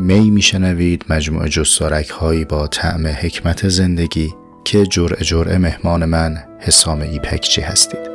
می میشنوید مجموعه جستارک هایی با طعم حکمت زندگی که جرع جرعه مهمان من حسام ایپکچی هستید.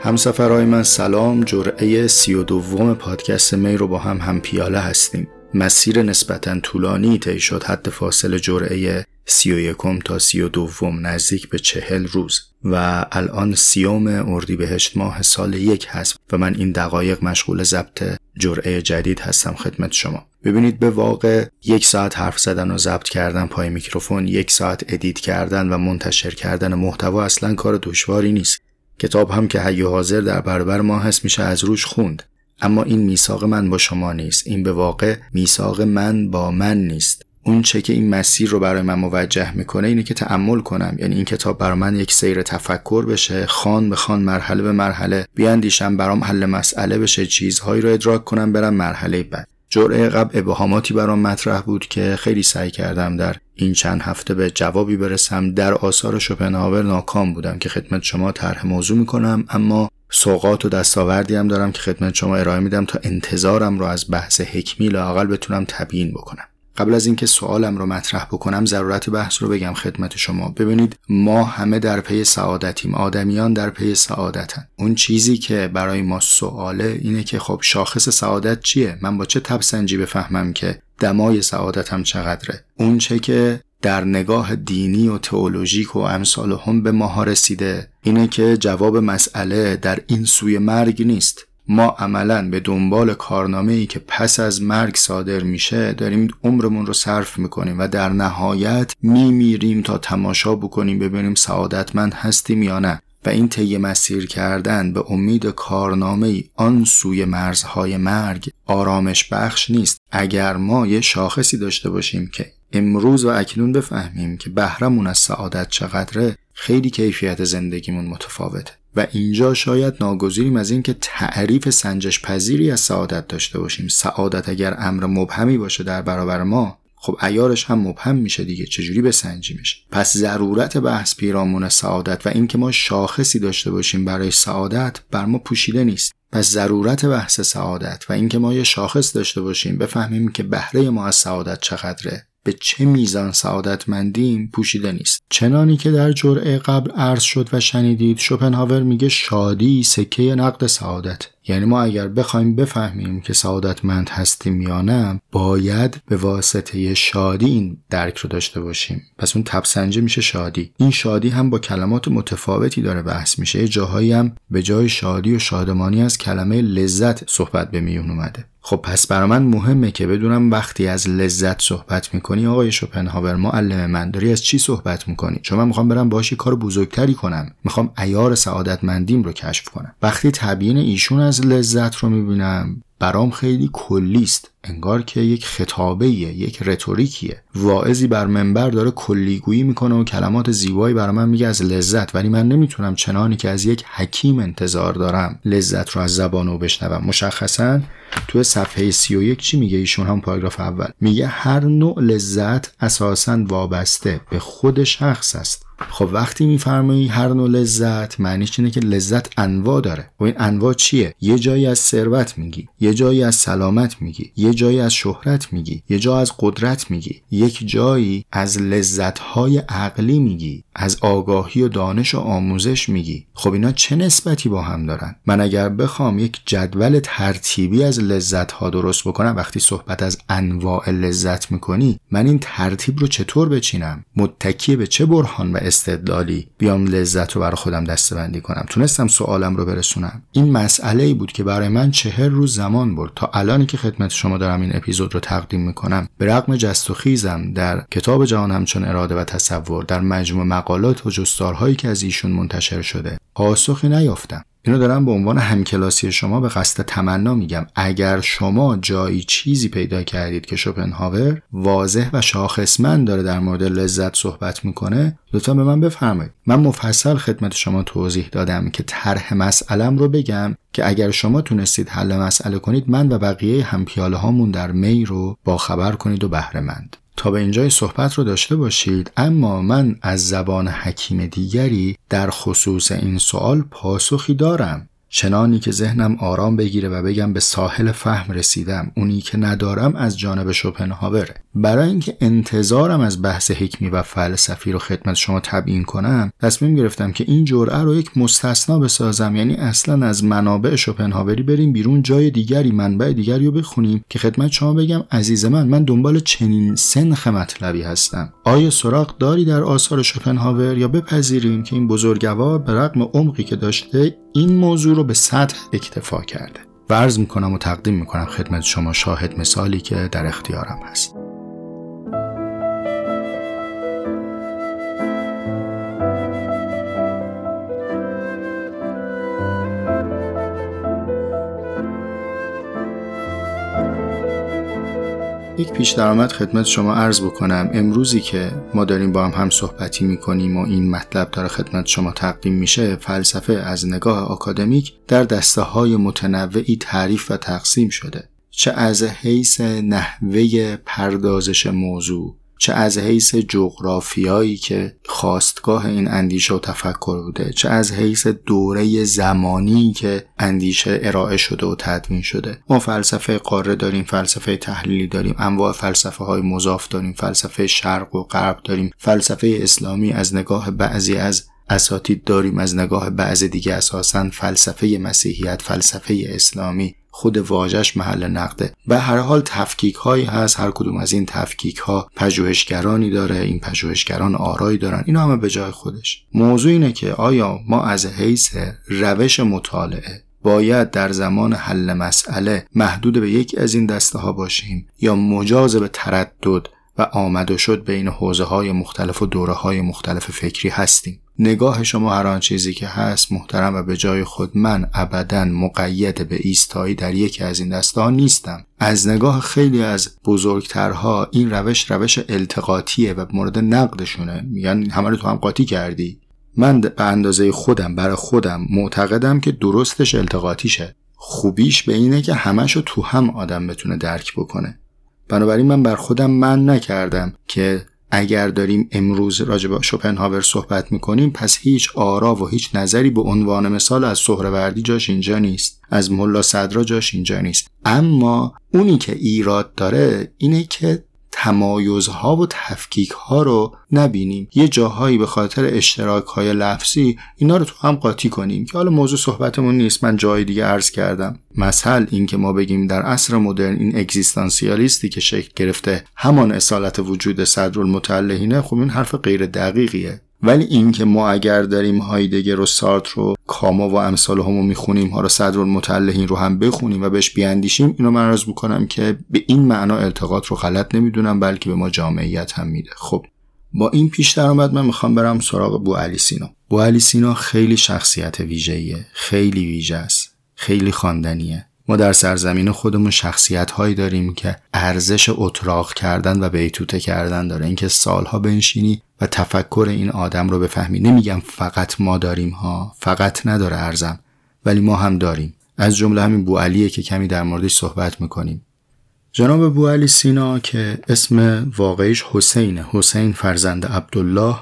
همسفرهای من سلام جرعه سی و دوم پادکست می رو با هم هم پیاله هستیم. مسیر نسبتا طولانی طی شد حد فاصل جرعه سی و یکم تا سی و دوم نزدیک به چهل روز و الان سیوم اردیبهشت ماه سال یک هست و من این دقایق مشغول ضبط جرعه جدید هستم خدمت شما. ببینید به واقع یک ساعت حرف زدن و ضبط کردن پای میکروفون یک ساعت edit کردن و منتشر کردن محتوا اصلا کار دشواری نیست. کتاب هم که حی حاضر در برابر ما هست میشه از روش خوند. اما این میثاق من با شما نیست. این به واقع میثاق من با من نیست. اون چه که این مسیر رو برای من موجه می‌کنه اینه که تعمل کنم. یعنی این کتاب برای من یک سیر تفکر بشه خان به خان مرحله به مرحله بیاندیشم برام حل مسئله بشه چیزهایی رو ادراک کنم برم مرحله بعد. جرعه قبل ابهاماتی برام مطرح بود که خیلی سعی کردم در این چند هفته به جوابی برسم. در آثار شوپنهاور ناکام بودم که خدمت شما طرح موضوع می‌کنم اما سوقات و دستاوردی هم دارم که خدمت شما ارائه میدم تا انتظارم رو از بحث حکمی لاقل بتونم تبیین بکنم. قبل از اینکه سوالم رو مطرح بکنم ضرورت بحث رو بگم خدمت شما. ببینید ما همه در پی سعادتیم. آدمیان در پی سعادتن. اون چیزی که برای ما سواله اینه که خب شاخص سعادت چیه؟ من با چه تبسنجی بفهمم که دمای سعادتم چقدره؟ اون چه که در نگاه دینی و تئولوژیک و امثال هم به ماها رسیده اینه که جواب مسئله در این سوی مرگ نیست. ما عملا به دنبال کارنامه ای که پس از مرگ صادر میشه داریم عمرمون رو صرف می‌کنیم و در نهایت میمیریم تا تماشا بکنیم ببینیم سعادتمند هستیم یا نه. و این طی مسیر کردن به امید کارنامه ای آن سوی مرزهای مرگ آرامش بخش نیست. اگر ما یه شاخصی داشته باشیم که امروز و اکنون بفهمیم که بهرمون از سعادت چقدره خیلی کیفیت زندگیمون متفاوته. و اینجا شاید ناگزیریم از اینکه تعریف سنجش پذیری از سعادت داشته باشیم. سعادت اگر امر مبهمی باشه در برابر ما خب ایارش هم مبهم میشه دیگه چجوری بسنجیمش؟ پس ضرورت بحث پیرامون سعادت و اینکه ما شاخصی داشته باشیم برای سعادت بر ما پوشیده نیست. پس ضرورت بحث سعادت و اینکه ما یه شاخص داشته باشیم بفهمیم که بهره ما از سعادت چقدره. به چه میزان سعادتمندیم پوشیده نیست. چنانی که در جرعه قبل عرض شد و شنیدید شوپنهاور میگه شادی سکه نقد سعادت. یعنی ما اگر بخوایم بفهمیم که سعادتمند هستیم یا نه باید به واسطه شادی این درک رو داشته باشیم. پس اون تبسنجه میشه شادی. این شادی هم با کلمات متفاوتی داره بحث میشه. یه جاهایی هم به جای شادی و شادمانی از کلمه لذت صحبت به میون اومده. خب پس برای من مهمه که بدونم وقتی از لذت صحبت می‌کنی آقای شوپنهاور معلم من داری از چی صحبت می‌کنی؟ چون من می‌خوام برم باشی کار بزرگتری کنم. می‌خوام ایار سعادتمندیم رو کشف کنم. وقتی تبیین ایشون لذت رو می‌بینم. برام خیلی کلی است انگار که یک خطابه یک رتوریکیه. واعظی بر منبر داره کلیگویی می‌کنه و کلمات زیبایی برای من میگه از لذت. ولی من نمی‌تونم چنانی که از یک حکیم انتظار دارم لذت رو از زبان او بشنوم. مشخصا تو صفحه 31 چی میگه؟ ایشون هم پاراگراف اول. میگه هر نوع لذت اساسا وابسته به خود شخص است. خب وقتی میفرمایی هر نوع لذت معنیش اینه که لذت انواع داره. و این انواع چیه؟ یه جایی از ثروت میگی یه جایی از سلامت میگی یه جایی از شهرت میگی یه جا از قدرت میگی یک جایی از لذتهای عقلی میگی. از آگاهی و دانش و آموزش میگی. خب اینا چه نسبتی با هم دارن؟ من اگر بخوام یک جدول ترتیبی از لذت ها درست بکنم وقتی صحبت از انواع لذت می‌کنی من این ترتیب رو چطور بچینم؟ متکی به چه برهان و استدلالی بیام لذت رو برای خودم دستبندی کنم؟ تونستم سوالم رو برسونم. این مسئله ای بود که برای من چهر روز زمان برد. تا الانی که خدمت شما دارم این اپیزود رو تقدیم می‌کنم به رغم جست و خیزم در کتاب جهان همچون اراده و تصور در مجموع مقالات و جستارهایی که از ایشون منتشر شده پاسخی نیافتم. اینو دارم به عنوان همکلاسی شما به قصد تمنا میگم. اگر شما جایی چیزی پیدا کردید که شوپنهاور واضح و شاخصمند داره در مورد لذت صحبت می‌کنه لطفا به من بفرمایید. من مفصل خدمت شما توضیح دادم که طرح مسئلم رو بگم که اگر شما تونستید حل مسئله کنید من و بقیه همپیاله هامون در می رو با خبر کنید و بهره مند تا به اینجای صحبت رو داشته باشید اما من از زبان حکیم دیگری در خصوص این سوال پاسخی دارم. چنانی که ذهنم آرام بگیره و بگم به ساحل فهم رسیدم اونی که ندارم از جانب شوپنهاوره برای اینکه انتظارم از بحث حکمی و فلسفی رو خدمت شما تبیین کنم تصمیم گرفتم که این جرعه رو یک مستثنا بسازم. یعنی اصلا از منابع شوپنهاوری بریم بیرون جای دیگری منبع دیگری رو بخونیم که خدمت شما بگم عزیز من من دنبال چنین سنخ مطلبی هستم. آیا سراغ داری در آثار شوپنهاور یا بپذیریم که این بزرگوار به رغم عمقی که داشته این موضوع رو به سطح اکتفا کرده. و عرض می‌کنم و تقدیم می‌کنم خدمت شما شاهد مثالی که در اختیارم هست. یک پیش درآمد خدمت شما عرض بکنم. امروزی که ما داریم با هم هم صحبتی می‌کنیم و این مطلب داره خدمت شما تقدیم میشه فلسفه از نگاه آکادمیک در دسته های متنوعی تعریف و تقسیم شده. چه از حیث نحوه پردازش موضوع چه از حیث جغرافیایی که خواستگاه این اندیشه و تفکر بوده چه از حیث دوره زمانی که اندیشه ارائه شده و تدوین شده. ما فلسفه قاره داریم فلسفه تحلیلی داریم انواع فلسفه های مضاف داریم فلسفه شرق و غرب داریم فلسفه اسلامی از نگاه بعضی از اساتید داریم از نگاه بعض دیگه اساسا فلسفه مسیحیت فلسفه اسلامی. خود واژش محل نقده. و هر حال تفکیک هایی هست هر کدوم از این تفکیک ها پژوهشگرانی داره این پژوهشگران آرایی دارن اینا همه به جای خودش. موضوع اینه که آیا ما از حیث روش مطالعه باید در زمان حل مسئله محدود به یکی از این دسته ها باشیم یا مجاز به تردد و آمد و شد بین حوزه های مختلف و دوره های مختلف فکری هستیم؟ نگاه شما هر آن چیزی که هست محترم و به جای خود من ابدا مقید به ایستایی در یکی از این دسته نیستم. از نگاه خیلی از بزرگترها این روش روش التقاطیه و مورد نقدشونه. میگن همه رو تو هم قاطی کردی. من به اندازه خودم برای خودم معتقدم که درستش التقاطیشه. خوبیش به اینه که همشو تو هم آدم بتونه درک بکنه. بنابراین من بر خودم من نکردم که اگر داریم امروز راجع به شوپنهاور صحبت می‌کنیم پس هیچ آرا و هیچ نظری به عنوان مثال از سهروردی جاش اینجا نیست. از ملا صدرا جاش اینجا نیست. اما اونی که ایراد داره اینه که تمایزها و تفکیک رو نبینیم. یه جاهایی به خاطر اشتراک های لفظی اینا رو تو هم قاطی کنیم که حالا موضوع صحبتمون نیست. من جای دیگه عرض کردم. مثل این که ما بگیم در عصر مدرن این اگزیستانسیالیستی که شکل گرفته همان اصالت وجود صدرالمتعلهینه خب این حرف غیر دقیقیه. ولی اینکه ما اگر داریم هایدگر و سارت رو کاما و امثال همو می‌خونیم ها رو صدر المتلهین رو هم بخونیم و بهش بیاندیشیم اینو من عرض می‌کنم که به این معنا التقاط رو غلط نمی‌دونم بلکه به ما جامعیت هم میده. خب با این پیش درآمد من می‌خوام برم سراغ بو علی سینا بو علی سینا خیلی شخصیت ویژه‌ایه خیلی ویژه است خیلی خواندنیه. ما در سرزمین خودمون شخصیت هایی داریم که ارزش اتراق کردن و بیتوته کردن داره. اینکه سالها بنشینی و تفکر این آدم رو بفهمی. نمیگم فقط ما داریم ها فقط نداره ارزم ولی ما هم داریم. از جمله همین بو علیه که کمی در موردش صحبت می‌کنیم. جناب بو علی سینا که اسم واقعیش حسینه. حسین فرزند عبدالله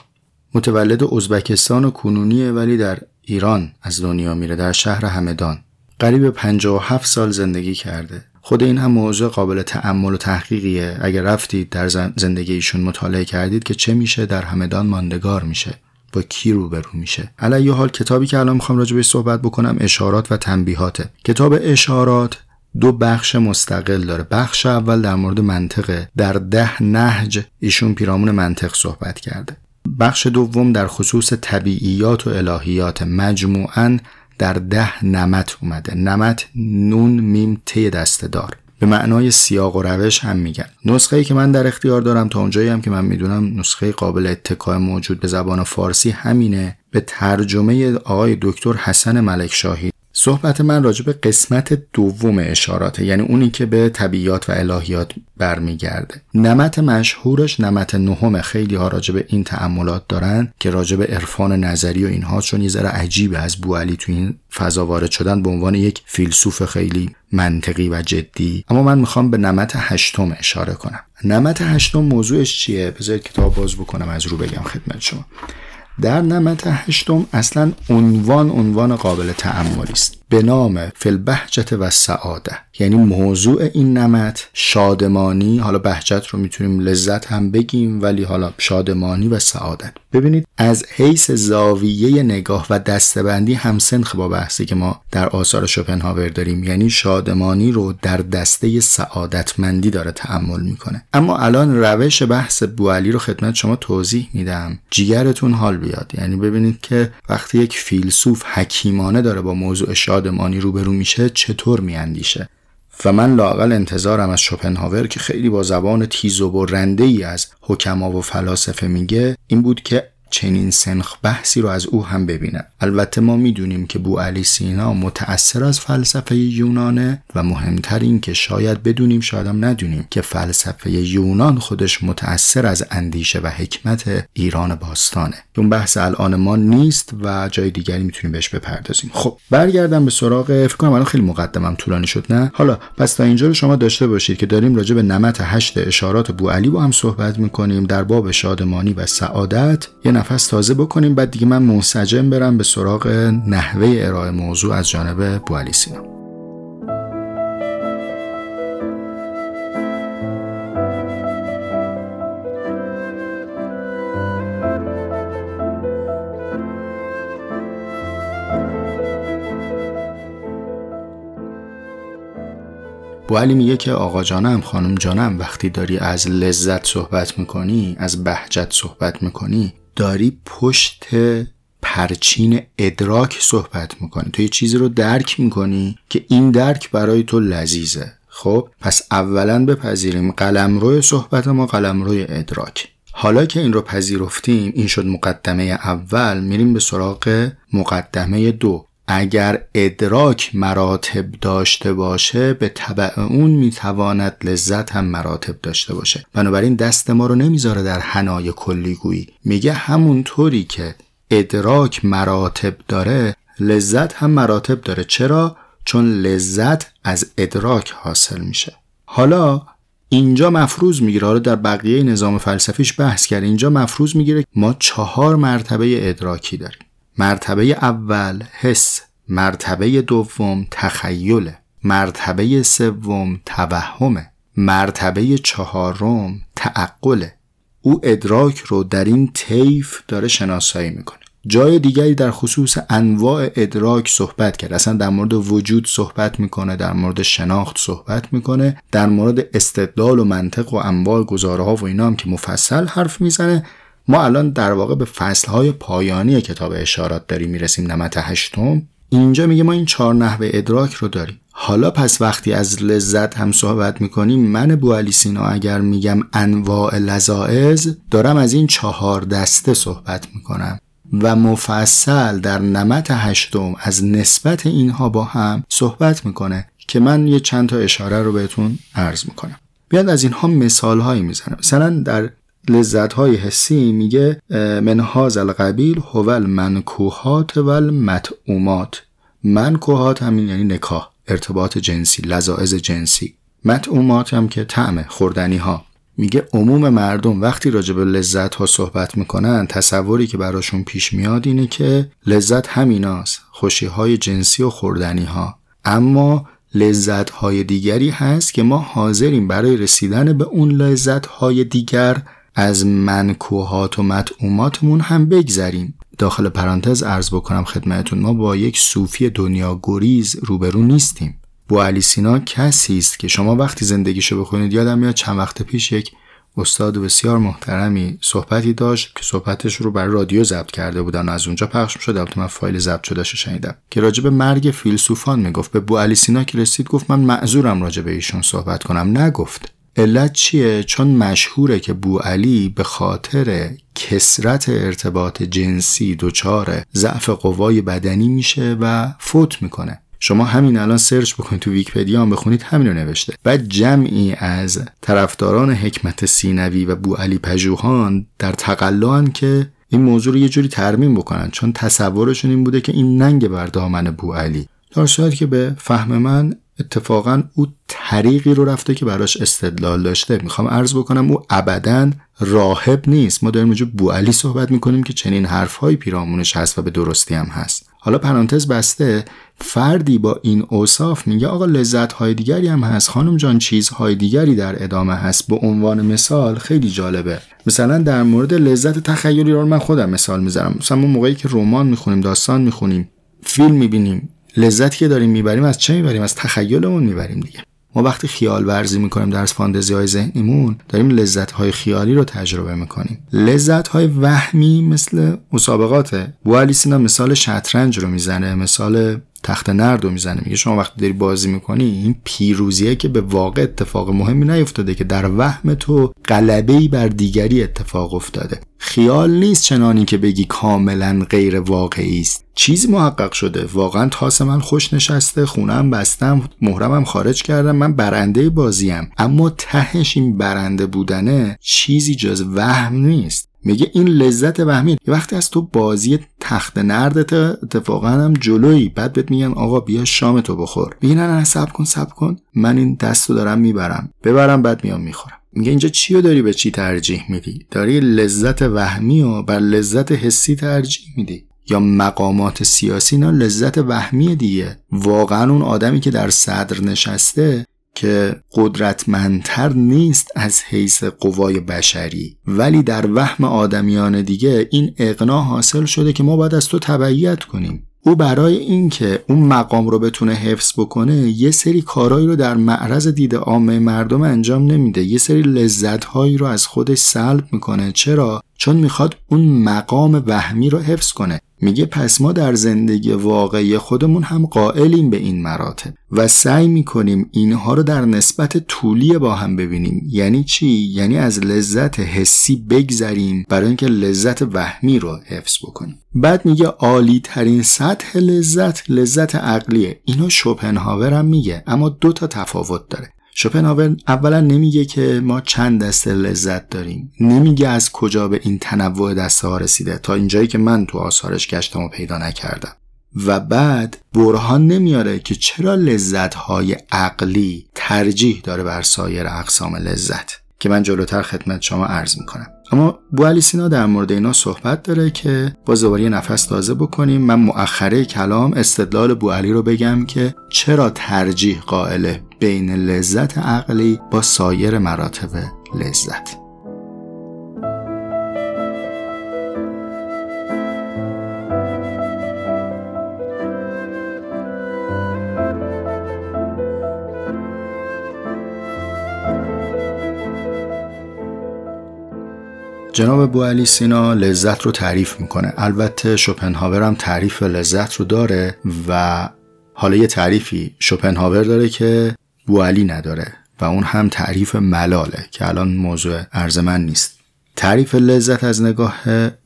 متولد ازبکستان و کنونیه ولی در ایران از دنیا میره در شهر همدان. قریب 57 سال زندگی کرده. خود این هم موضوع قابل تعمل و تحقیقیه. اگر رفتید در زندگیشون مطالعه کردید که چه میشه در همدان ماندگار میشه. با کی روبرو میشه؟ علی حال کتابی که الان می‌خوام راجع صحبت بکنم اشارات و تنبیهاته. کتاب اشارات دو بخش مستقل داره. بخش اول در مورد منطقه در ده نهج ایشون پیرامون منطق صحبت کرده. بخش دوم در خصوص طبیعیات و الهیات. مجموعاً در ده نمت اومده. نمت نون میم تی دسته دار به معنای سیاق و روش هم میگن. نسخه ای که من در اختیار دارم تا اونجایی هم که من می‌دونم نسخه قابل اتکای موجود به زبان فارسی همینه. به ترجمه آقای دکتر حسن ملک شاهی صحبت من راجع به قسمت دوم اشاراته یعنی اونی که به طبیعیات و الهیات برمیگرده. نمت مشهورش نمت نهم خیلی ها راجع به این تعملات دارن که راجع به عرفان نظری و اینها چون یه ذره عجیبه از بوالی تو این فضا وارد شدن به عنوان یک فیلسوف خیلی منطقی و جدی. اما من می‌خوام به نمت هشتم اشاره کنم. نمت هشتم موضوعش چیه؟ بذارید کتاب باز بکنم از رو بگم خدمت شما. در نمت هشتم اصلا عنوان عنوان قابل تعملی است. به نام فلبهجت و سعاده یعنی موضوع این نمت شادمانی حالا بهجت رو می‌تونیم لذت هم بگیم ولی حالا شادمانی و سعادت. ببینید از حیث زاویه نگاه و دستبندی هم سنخ با بحثی که ما در آثار شوپنهاور داریم. یعنی شادمانی رو در دسته سعادتمندی داره تعمل می‌کنه. اما الان روش بحث بوالی رو خدمت شما توضیح میدم. جیگرتون حال بیاد. یعنی ببینید که وقتی یک فیلسوف حکیمانه داره با موضوع شادمانی روبرو میشه چطور میاندیشه؟ و من لاقل انتظارم از شوپنهاور که خیلی با زبان تیز و برنده ای از حکما و فلاسفه میگه این بود که چنین سنخ بحثی رو از او هم ببینم البته ما می‌دونیم که بو علی سینا متأثر از فلسفه یونانه و مهمتر این که شاید بدونیم شاید هم ندونیم که فلسفه یونان خودش متأثر از اندیشه و حکمت ایران باستانه. اون بحث الان ما نیست و جای دیگری می‌تونیم بهش بپردازیم. خب برگردم به سراغ فکر کنم الان خیلی مقدمم طولانی شد نه؟ حالا پس تا اینجا رو شما داشته باشید که داریم راجع به نمت هشت اشارات بو علی با هم صحبت می‌کنیم در باب شادمانی و سعادت. یه نفس تازه بکنیم. بعد دیگه من منسجم برم به سراغ نحوه ارائه موضوع از جانب بوالی سینا بوالی میگه که آقا جانم خانم جانم وقتی داری از لذت صحبت می‌کنی از بهجت صحبت می‌کنی داری پشت پرچین ادراک صحبت می‌کنی. تو یه چیزی رو درک می‌کنی که این درک برای تو لذیذه. خب؟ پس اولا بپذیریم قلمرو صحبت ما قلمروی ادراک. حالا که این رو پذیرفتیم این شد مقدمه اول میریم به سراغ مقدمه دو. اگر ادراک مراتب داشته باشه به طبع اون می‌تواند لذت هم مراتب داشته باشه. بنابراین دست ما رو نمی‌ذاره در حنای کلیگویی میگه همونطوری که ادراک مراتب داره لذت هم مراتب داره. چرا؟ چون لذت از ادراک حاصل میشه. حالا اینجا مفروض می‌گیره. حالا در بقیه نظام فلسفیش بحث کرد اینجا مفروض می‌گیره ما چهار مرتبه ادراکی داریم. مرتبه اول حس. مرتبه دوم تخیل. مرتبه سوم توهمه مرتبه چهارم تعقله او ادراک رو در این طیف داره شناسایی می‌کنه. جای دیگری در خصوص انواع ادراک صحبت کرد. اصلا در مورد وجود صحبت می‌کنه در مورد شناخت صحبت می‌کنه در مورد استدلال و منطق و انواع گزاره ها و اینا هم که مفصل حرف می‌زنه. ما الان در واقع به فصلهای پایانی کتاب اشارات داریم می‌رسیم نمت هشتم. اینجا میگه ما این چهار نحوه ادراک رو داریم. حالا پس وقتی از لذت هم صحبت می‌کنیم من بو علی سینا اگر میگم انواع لذائز دارم از این چهار دسته صحبت می‌کنم. و مفصل در نمت هشتم از نسبت اینها با هم صحبت می‌کنه که من یه چند تا اشاره رو بهتون عرض می‌کنم. بیاد از اینها مثال هایی می‌زنم. مثلا در لذت های حسی میگه منهاز القبیل هو المنکوهات و المتعومات منکوهات همین یعنی نکاح ارتباط جنسی لذاعز جنسی. متعومات هم که طعم خوردنی ها میگه عموم مردم وقتی راجع به لذت ها صحبت می‌کنن تصوری که براشون پیش میاد اینه که لذت همیناست خوشی های جنسی و خوردنی ها اما لذت های دیگری هست که ما حاضریم برای رسیدن به اون لذت های دیگر از منکوهات و مطعوماتمون هم بگذریم. داخل پرانتز ارز بکنم خدمتون ما با یک صوفی دنیا گریز روبرو نیستیم. بو علی سینا کسی است که شما وقتی زندگیشو بخونید یادم میاد چند وقت پیش یک استاد بسیار محترمی صحبتی داشت که صحبتش رو بر رادیو ضبط کرده بودن از اونجا پخش شد البته من فایل ضبط شده شنیدم. که راجع به مرگ فیلسوفان می‌گفت. به بو علی سینا که رسید گفت من معذورم راجع به ایشون صحبت کنم. نگفت. علت چیه؟ چون مشهوره که بو علی به خاطر کثرت ارتباط جنسی دچار ضعف قوای بدنی میشه و فوت می‌کنه. شما همین الان search بکنید تو ویکیپدیا هم بخونید همین رو نوشته. بعد جمعی از طرفداران حکمت سینوی و بو علی پژوهان در تقلان که این موضوع رو یه جوری ترمیم بکنن. چون تصورشون این بوده که این ننگ بر دامن بو علی. در صورت که به فهم من اتفاقا او طریقی رو رفته که براش استدلال داشته. می‌خوام عرض بکنم او ابدا راهب نیست. ما داریم بو علی صحبت می‌کنیم که چنین حرفهایی پیرامونش هست و به درستی هم هست. حالا پرانتز بسته فردی با این اوصاف میگه آقا لذت های دیگری هم هست. خانم جان چیزهای دیگری در ادامه هست. به عنوان مثال خیلی جالبه. مثلا در مورد لذت تخیلی رو من خودم مثال می‌ذارم مثلا موقعی که رمان می‌خونیم داستان می‌خونیم فیلم می‌بینیم لذتی که داریم می‌بریم از چه می‌بریم؟ از تخیلمون می‌بریم دیگه. ما وقتی خیال ورزی می‌کنیم در فانتزی های ذهنیمون داریم لذت های خیالی رو تجربه می‌کنیم. لذت های وهمی مثل مسابقاته بوالی سینا مثال شطرنج رو می‌زنه مثال تخت نرد رو می‌زنه. میگه شما وقتی داری بازی می‌کنی این پیروزیه که به واقع اتفاق مهمی نیفتاده که در وهم تو غلبه بر دیگری اتفاق افتاده. خیال نیست چنانی که بگی کاملا غیر واقعی است. چیزی محقق شده. واقعا تاس من خوش نشسته خونم بستم مهرمم خارج کردم من برنده بازیم. اما تهش این برنده بودنه چیزی جز وهم نیست. میگه این لذت وهمی یه وقتی از تو بازی تخت نردت اتفاقا هم جلویی. بعد بهت میگن آقا بیا شام تو بخور. میگه نه نه سب کن سب کن. من این دستو دارم می‌برم. ببرم بعد میام می‌خورم. میگه اینجا چی رو داری به چی ترجیح میدی؟ داری لذت وهمی و بر لذت حسی ترجیح میدی. یا مقامات سیاسی نه لذت وهمی دیگه. واقعا اون آدمی که در صدر نشسته که قدرتمندتر نیست از حیث قوای بشری. ولی در وهم آدمیان دیگه این اقنا حاصل شده که ما باید از تو تبعیت کنیم. او برای اینکه اون مقام رو بتونه حفظ بکنه یه سری کارهایی رو در معرض دید عامه مردم انجام نمیده. یه سری لذت هایی رو از خودش سلب می‌کنه. چرا؟ چون می‌خواد اون مقام وهمی رو حفظ کنه. میگه پس ما در زندگی واقعی خودمون هم قائلیم به این مراتب و سعی می‌کنیم اینها رو در نسبت طولی با هم ببینیم. یعنی چی؟ یعنی از لذت حسی بگذریم برای اینکه لذت وهمی رو حفظ بکنیم. بعد میگه عالی ترین سطح لذت لذت عقلیه. اینو شوپنهاور هم میگه اما دو تا تفاوت داره. شوپنهاور اولا نمیگه که ما چند دسته لذت داریم. نمیگه از کجا به این تنوع دسته ها رسیده. تا اینجایی که من تو آثارش گشتم و پیدا نکردم. و بعد برهان نمیاره که چرا لذت های عقلی ترجیح داره بر سایر اقسام لذت. که من جلوتر خدمت شما عرض می‌کنم. اما بو علی سینا در مورد اینا صحبت داره که با زواری نفس تازه بکنیم. من مؤخره کلام استدلال بو علی رو بگم که چرا ترجیح قائله بین لذت عقلی با سایر مراتب لذت؟ جناب بو علی سینا لذت رو تعریف می‌کنه. البته شوپنهاور هم تعریف لذت رو داره و حالا یه تعریفی شوپنهاور داره که بو علی نداره و اون هم تعریف ملاله که الان موضوع عرض نیست. تعریف لذت از نگاه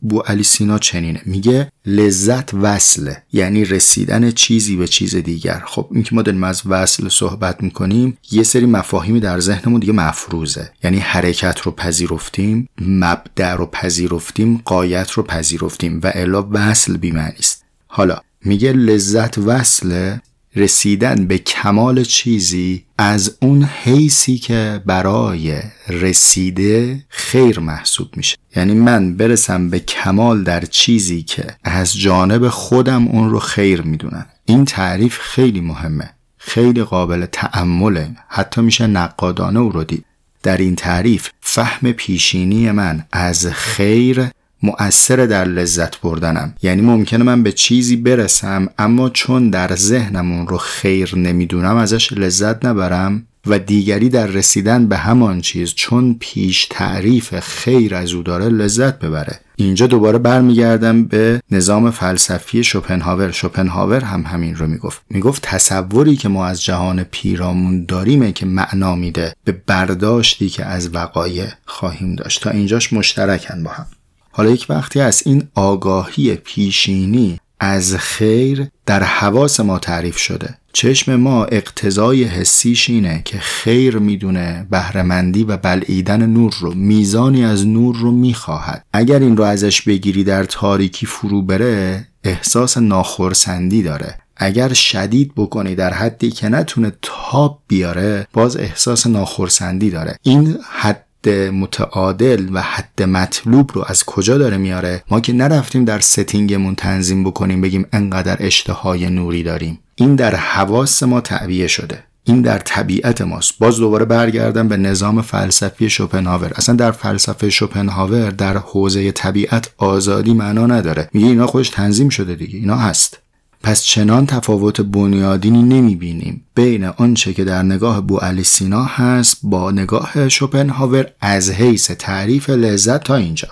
بو علی سینا چنینه. میگه لذت وصله. یعنی رسیدن چیزی به چیز دیگر. خب این که ما داریم از وصل صحبت می‌کنیم یه سری مفاهیمی در ذهنمون دیگه مفروضه. یعنی حرکت رو پذیرفتیم مبدع رو پذیرفتیم قایت رو پذیرفتیم و الا وصل بیمعنی است. حالا میگه لذت وصله رسیدن به کمال چیزی از اون حیثی که برای رسیده خیر محسوب میشه. یعنی من برسم به کمال در چیزی که از جانب خودم اون رو خیر می‌دونم. این تعریف خیلی مهمه. خیلی قابل تعمله حتی میشه نقادانه او رو دید در این تعریف فهم پیشینی من از خیر مؤثر در لذت بردنم. یعنی ممکنه من به چیزی برسم اما چون در ذهنم اون رو خیر نمی‌دونم ازش لذت نبرم و دیگری در رسیدن به همان چیز چون پیش تعریف خیر از او داره لذت ببره. اینجا دوباره برمیگردم به نظام فلسفی شوپنهاور. شوپنهاور هم همین رو می‌گفت. می‌گفت تصوری که ما از جهان پیرامون داریمه که معنا میده به برداشتی که از وقایع خواهیم داشت. تا اینجاش مشترکن با هم. حالا یک وقتی از این آگاهی پیشینی از خیر در حواس ما تعریف شده. چشم ما اقتضای حسیش اینه که خیر می‌دونه بهرهمندی و بلعیدن نور رو میزانی از نور رو می‌خواهد. اگر این رو ازش بگیری در تاریکی فرو بره احساس ناخرسندی داره. اگر شدید بکنی در حدی که نتونه تاب بیاره باز احساس ناخرسندی داره. این حد متعادل و حد مطلوب رو از کجا داره میاره؟ ما که نرفتیم در ستینگمون تنظیم بکنیم بگیم انقدر اشتهای نوری داریم. این در حواس ما تعبیه شده. این در طبیعت ماست. باز دوباره برگردم به نظام فلسفی شوپنهاور. اصلا در فلسفه شوپنهاور در حوزه طبیعت آزادی معنا نداره. میگه اینا خودش تنظیم شده دیگه. اینا هست. پس چنان تفاوت بنیادینی نمی بینیم بین آنچه که در نگاه بو علی سینا هست با نگاه شوپنهاور از حیث تعریف لذت تا اینجا.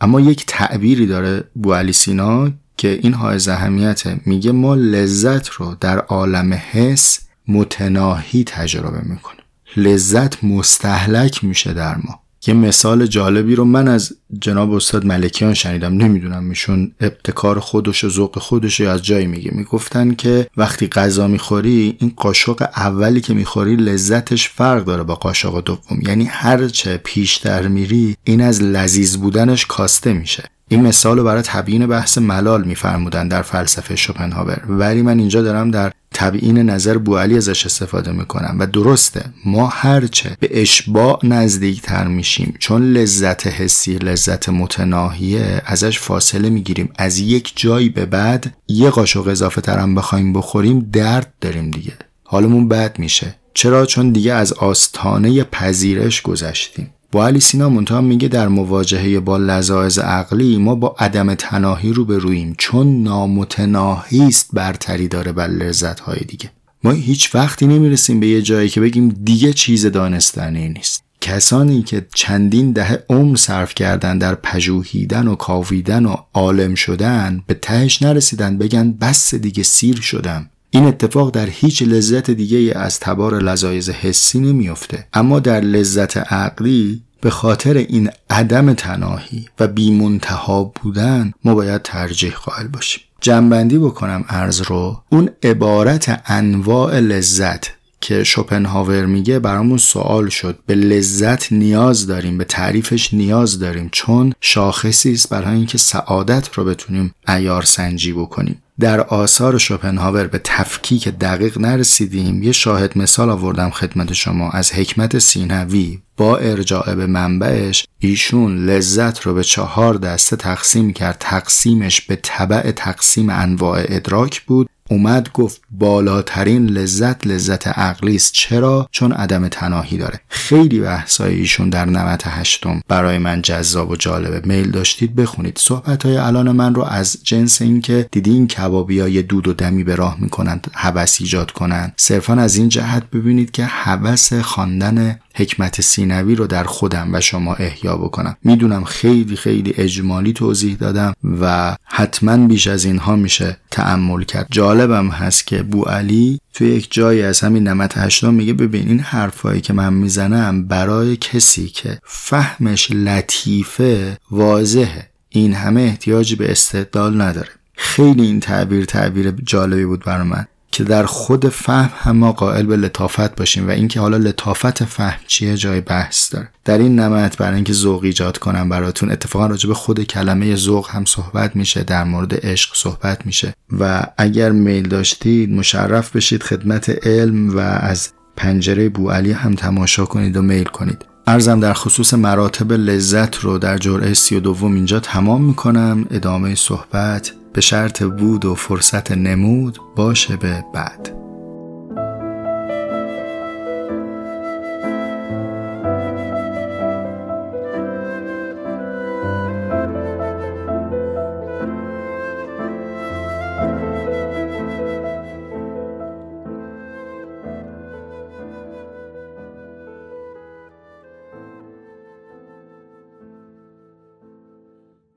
اما یک تعبیری داره بو علی سینا که این های اهمیته میگه ما لذت رو در عالم حس متناهی تجربه می‌کنیم. لذت مستحلک میشه در ما. یه مثال جالبی رو من از جناب استاد ملکیان شنیدم. نمی‌دونم میشون ابتکار خودش و ذوق خودش از جایی میگه. می‌گفتن که وقتی غذا می‌خوری این قاشق اولی که می‌خوری لذتش فرق داره با قاشق دوم. یعنی هرچه پیشتر میری این از لذیذ بودنش کاسته میشه. این مثال رو برای تبیین بحث ملال میفرمودن در فلسفه شوپنهاور. ولی من اینجا دارم در تبیین نظر بوالی ازش استفاده می‌کنم و درسته ما هرچه به اشباع نزدیکتر میشیم چون لذت حسی لذت متناهیه ازش فاصله می‌گیریم. از یک جایی به بعد یه قاشق اضافه ترم بخوایم بخوریم درد داریم دیگه. حالمون بد میشه. چرا؟ چون دیگه از آستانه پذیرش گذشتیم. با علی سینا منتها میگه در مواجهه با لذاعز عقلی ما با عدم تناهی رو به رویم چون نامتناهی است برتری داره بر لذت های دیگه. ما هیچ وقتی نمی‌رسیم به یه جایی که بگیم دیگه چیز دانستنی نیست. کسانی که چندین دهه عمر صرف کردن در پژوهیدن و کاویدن و عالم شدن به تهش نرسیدن بگن بس دیگه سیر شدم. این اتفاق در هیچ لذت دیگه از تبار لذایز حسی نمیافته. اما در لذت عقلی به خاطر این عدم تناهی و بیمنتها بودن ما باید ترجیح قائل باشیم. جنبندی بکنم ارز رو. اون عبارت انواع لذت که شوپنهاور میگه برامون سوال شد. به لذت نیاز داریم به تعریفش نیاز داریم چون شاخصی است برای اینکه سعادت رو بتونیم ایار سنجی بکنیم. در آثار شوپنهاور به تفکیک دقیق نرسیدیم. یه شاهد مثال آوردم خدمت شما از حکمت سینوی. با ارجاع به منبعش ایشون لذت رو به چهار دسته تقسیم کرد. تقسیمش به طبع تقسیم انواع ادراک بود. اومد گفت بالاترین لذت لذت عقلی است. چرا؟ چون عدم تناهی داره. خیلی بحثای ایشون در 98 برای من جذاب و جالبه. میل داشتید بخونید. صحبت های الان من رو از جنس اینکه دیدین کبابی های دود و دمی به راه می‌کنند هوس ایجاد کنند. صرفا از این جهت ببینید که هوس خواندن حکمت سینوی رو در خودم و شما احیا بکنم. می‌دونم خیلی خیلی اجمالی توضیح دادم و حتما بیش از اینها میشه تعمل کرد. جالبم هست که بو علی توی یک جایی از همین نمت هشتا میگه ببین این حرفایی که من می‌زنم برای کسی که فهمش لطیفه واضحه. این همه احتیاجی به استدلال نداره. خیلی این تعبیر تعبیر جالبی بود برای من. که در خود فهم هم ما قائل به لطافت باشیم و اینکه حالا لطافت فهم چیه جای بحث داره. در این نمت برای اینکه ذوق ایجاد کنم براتون اتفاقا راجع به خود کلمه ذوق هم صحبت میشه در مورد عشق صحبت میشه و اگر میل داشتید مشرف بشید خدمت علم و از پنجره بو علی هم تماشا کنید و میل کنید. ارزم در خصوص مراتب لذت رو در جرعه سی و دوم اینجا تمام می‌کنم. ادامه صحبت به شرط بود و فرصت نمود باشه به بعد.